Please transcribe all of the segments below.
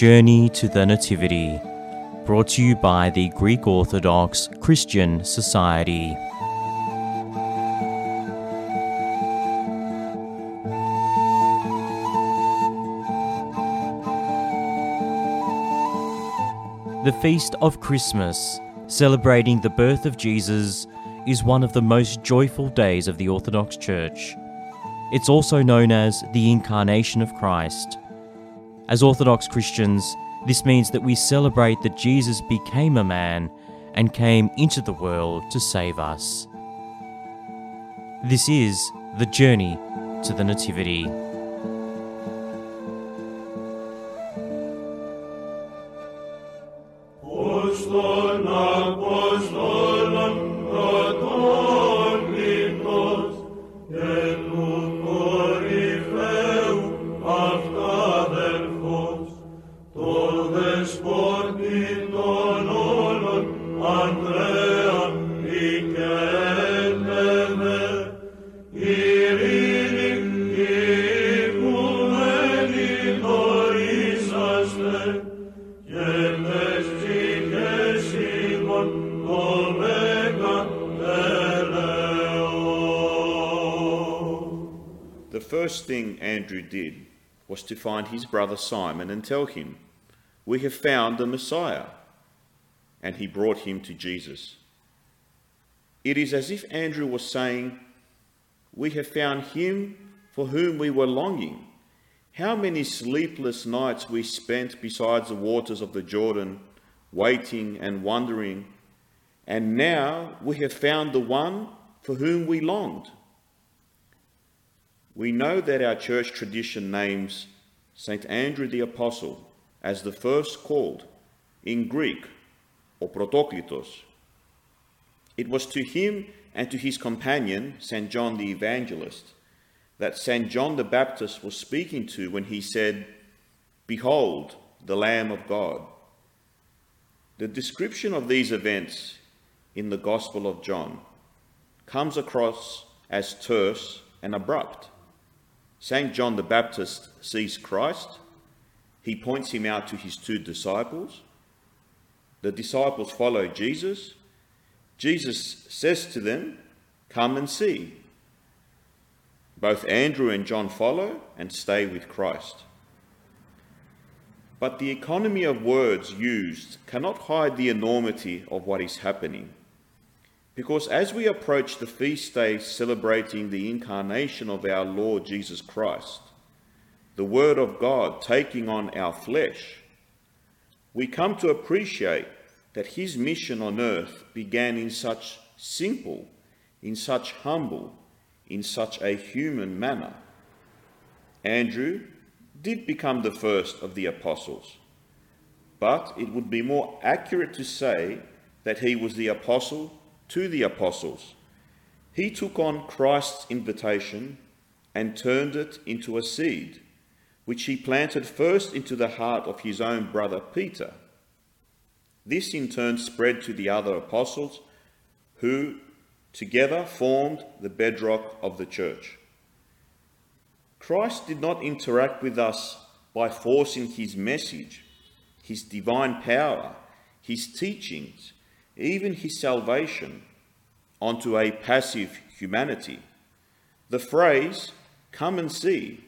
Journey to the Nativity, brought to you by the Greek Orthodox Christian Society. The Feast of Christmas, celebrating the birth of Jesus, is one of the most joyful days of the Orthodox Church. It's also known as the Incarnation of Christ. As Orthodox Christians, this means that we celebrate that Jesus became a man and came into the world to save us. This is the journey to the Nativity. Apostolon, protonimos, The first thing Andrew did was to find his brother Simon and tell him, We have found the Messiah. And he brought him to Jesus. It is as if Andrew was saying, We have found him for whom we were longing. How many sleepless nights we spent beside the waters of the Jordan, waiting and wondering, and now we have found the one for whom we longed. We know that our church tradition names St. Andrew the Apostle as the first called, in Greek, or Protoklitos. It was to him and to his companion, St. John the Evangelist, that St. John the Baptist was speaking to when he said, Behold, the Lamb of God. The description of these events in the Gospel of John comes across as terse and abrupt. St. John the Baptist sees Christ, he points him out to his two disciples. The disciples follow Jesus. Jesus says to them, Come and see. Both Andrew and John follow and stay with Christ. But the economy of words used cannot hide the enormity of what is happening. Because as we approach the feast day celebrating the incarnation of our Lord Jesus Christ, the Word of God taking on our flesh, we come to appreciate that his mission on earth began in such simple, in such humble, in such a human manner. Andrew did become the first of the apostles, but it would be more accurate to say that he was the apostle to the apostles. He took on Christ's invitation and turned it into a seed, which he planted first into the heart of his own brother Peter. This in turn spread to the other apostles, who together formed the bedrock of the church. Christ did not interact with us by forcing his message, his divine power, his teachings, even his salvation, onto a passive humanity. The phrase, come and see,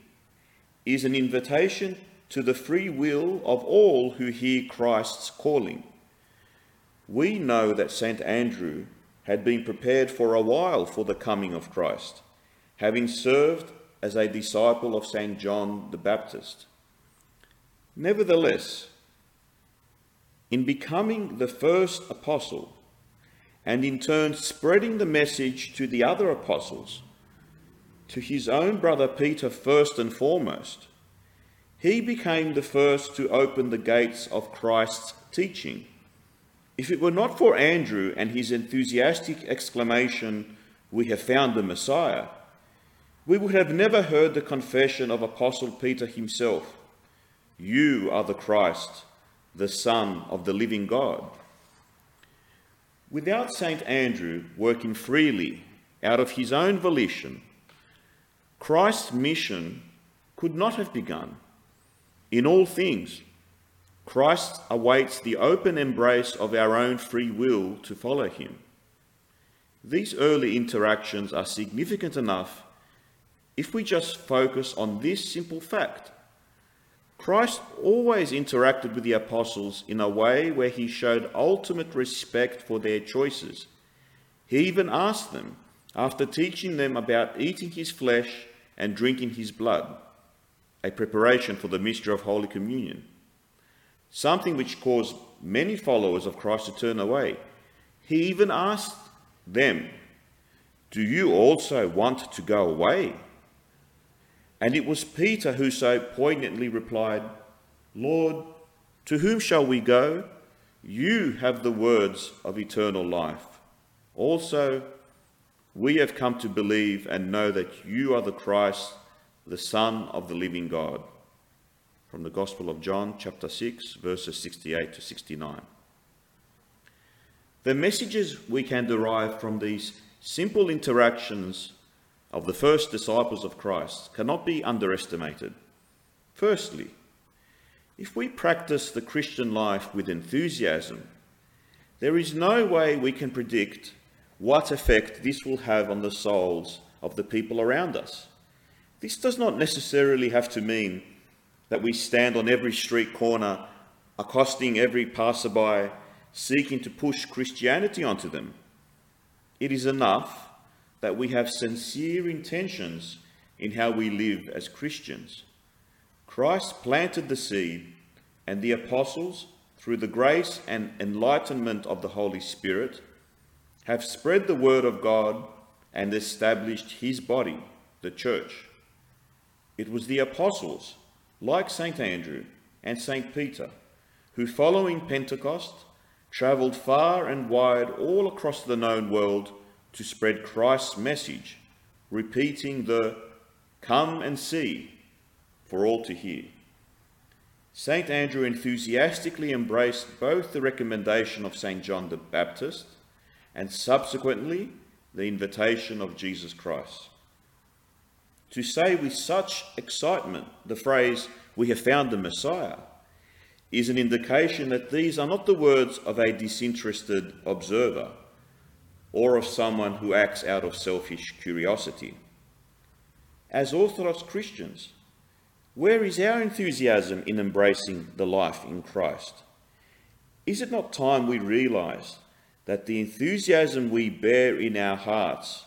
is an invitation to the free will of all who hear Christ's calling. We know that St. Andrew had been prepared for a while for the coming of Christ, having served as a disciple of St. John the Baptist. Nevertheless, in becoming the first apostle, and in turn spreading the message to the other apostles, to his own brother Peter first and foremost, he became the first to open the gates of Christ's teaching. If it were not for Andrew and his enthusiastic exclamation, We have found the Messiah, we would have never heard the confession of Apostle Peter himself You are the Christ, the Son of the living God. Without St. Andrew working freely out of his own volition, Christ's mission could not have begun. In all things, Christ awaits the open embrace of our own free will to follow him. These early interactions are significant enough if we just focus on this simple fact. Christ always interacted with the apostles in a way where he showed ultimate respect for their choices. He even asked them, after teaching them about eating his flesh and drinking his blood, a preparation for the mystery of Holy Communion, something which caused many followers of Christ to turn away. He even asked them, Do you also want to go away? And it was Peter who so poignantly replied, Lord, to whom shall we go? You have the words of eternal life. Also, we have come to believe and know that you are the Christ, the Son of the living God. From the Gospel of John, chapter 6, verses 68 to 69. The messages we can derive from these simple interactions of the first disciples of Christ cannot be underestimated. Firstly, if we practice the Christian life with enthusiasm, there is no way we can predict what effect this will have on the souls of the people around us. This does not necessarily have to mean that we stand on every street corner accosting every passerby, seeking to push Christianity onto them. It is enough that we have sincere intentions in how we live as Christians. Christ planted the seed, and the apostles, through the grace and enlightenment of the Holy Spirit, have spread the word of God and established his body, the church. It was the apostles, like St. Andrew and St. Peter, who, following Pentecost, travelled far and wide all across the known world to spread Christ's message, repeating the come and see for all to hear. St. Andrew enthusiastically embraced both the recommendation of St. John the Baptist and subsequently the invitation of Jesus Christ. To say with such excitement the phrase, we have found the Messiah, is an indication that these are not the words of a disinterested observer or of someone who acts out of selfish curiosity. As Orthodox Christians, where is our enthusiasm in embracing the life in Christ? Is it not time we realize that the enthusiasm we bear in our hearts,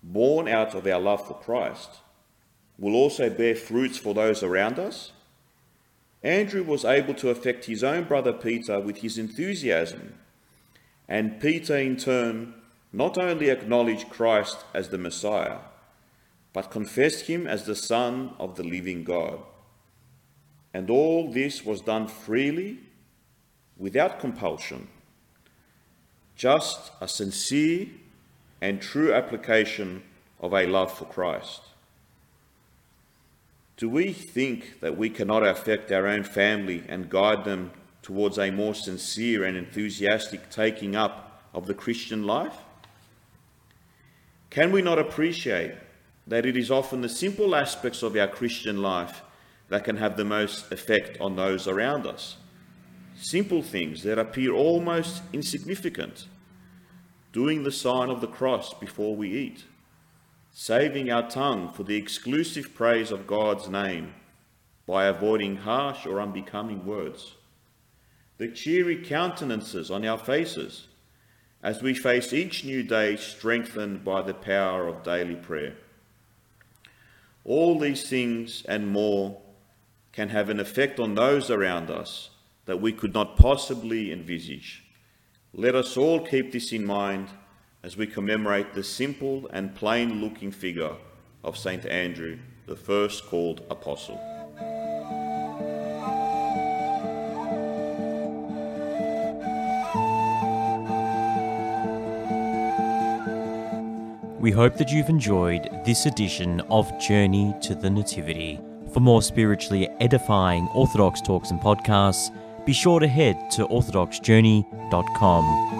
born out of our love for Christ, will also bear fruits for those around us? Andrew was able to affect his own brother Peter with his enthusiasm, and Peter in turn not only acknowledged Christ as the Messiah, but confessed him as the Son of the living God. And all this was done freely, without compulsion, just a sincere and true application of a love for Christ. Do we think that we cannot affect our own family and guide them towards a more sincere and enthusiastic taking up of the Christian life? Can we not appreciate that it is often the simple aspects of our Christian life that can have the most effect on those around us? Simple things that appear almost insignificant. Doing the sign of the cross before we eat. Saving our tongue for the exclusive praise of God's name by avoiding harsh or unbecoming words. The cheery countenances on our faces as we face each new day strengthened by the power of daily prayer. All these things and more can have an effect on those around us that we could not possibly envisage. Let us all keep this in mind as we commemorate the simple and plain looking figure of St. Andrew, the first called apostle. We hope that you've enjoyed this edition of Journey to the Nativity. For more spiritually edifying Orthodox talks and podcasts, be sure to head to orthodoxjourney.com.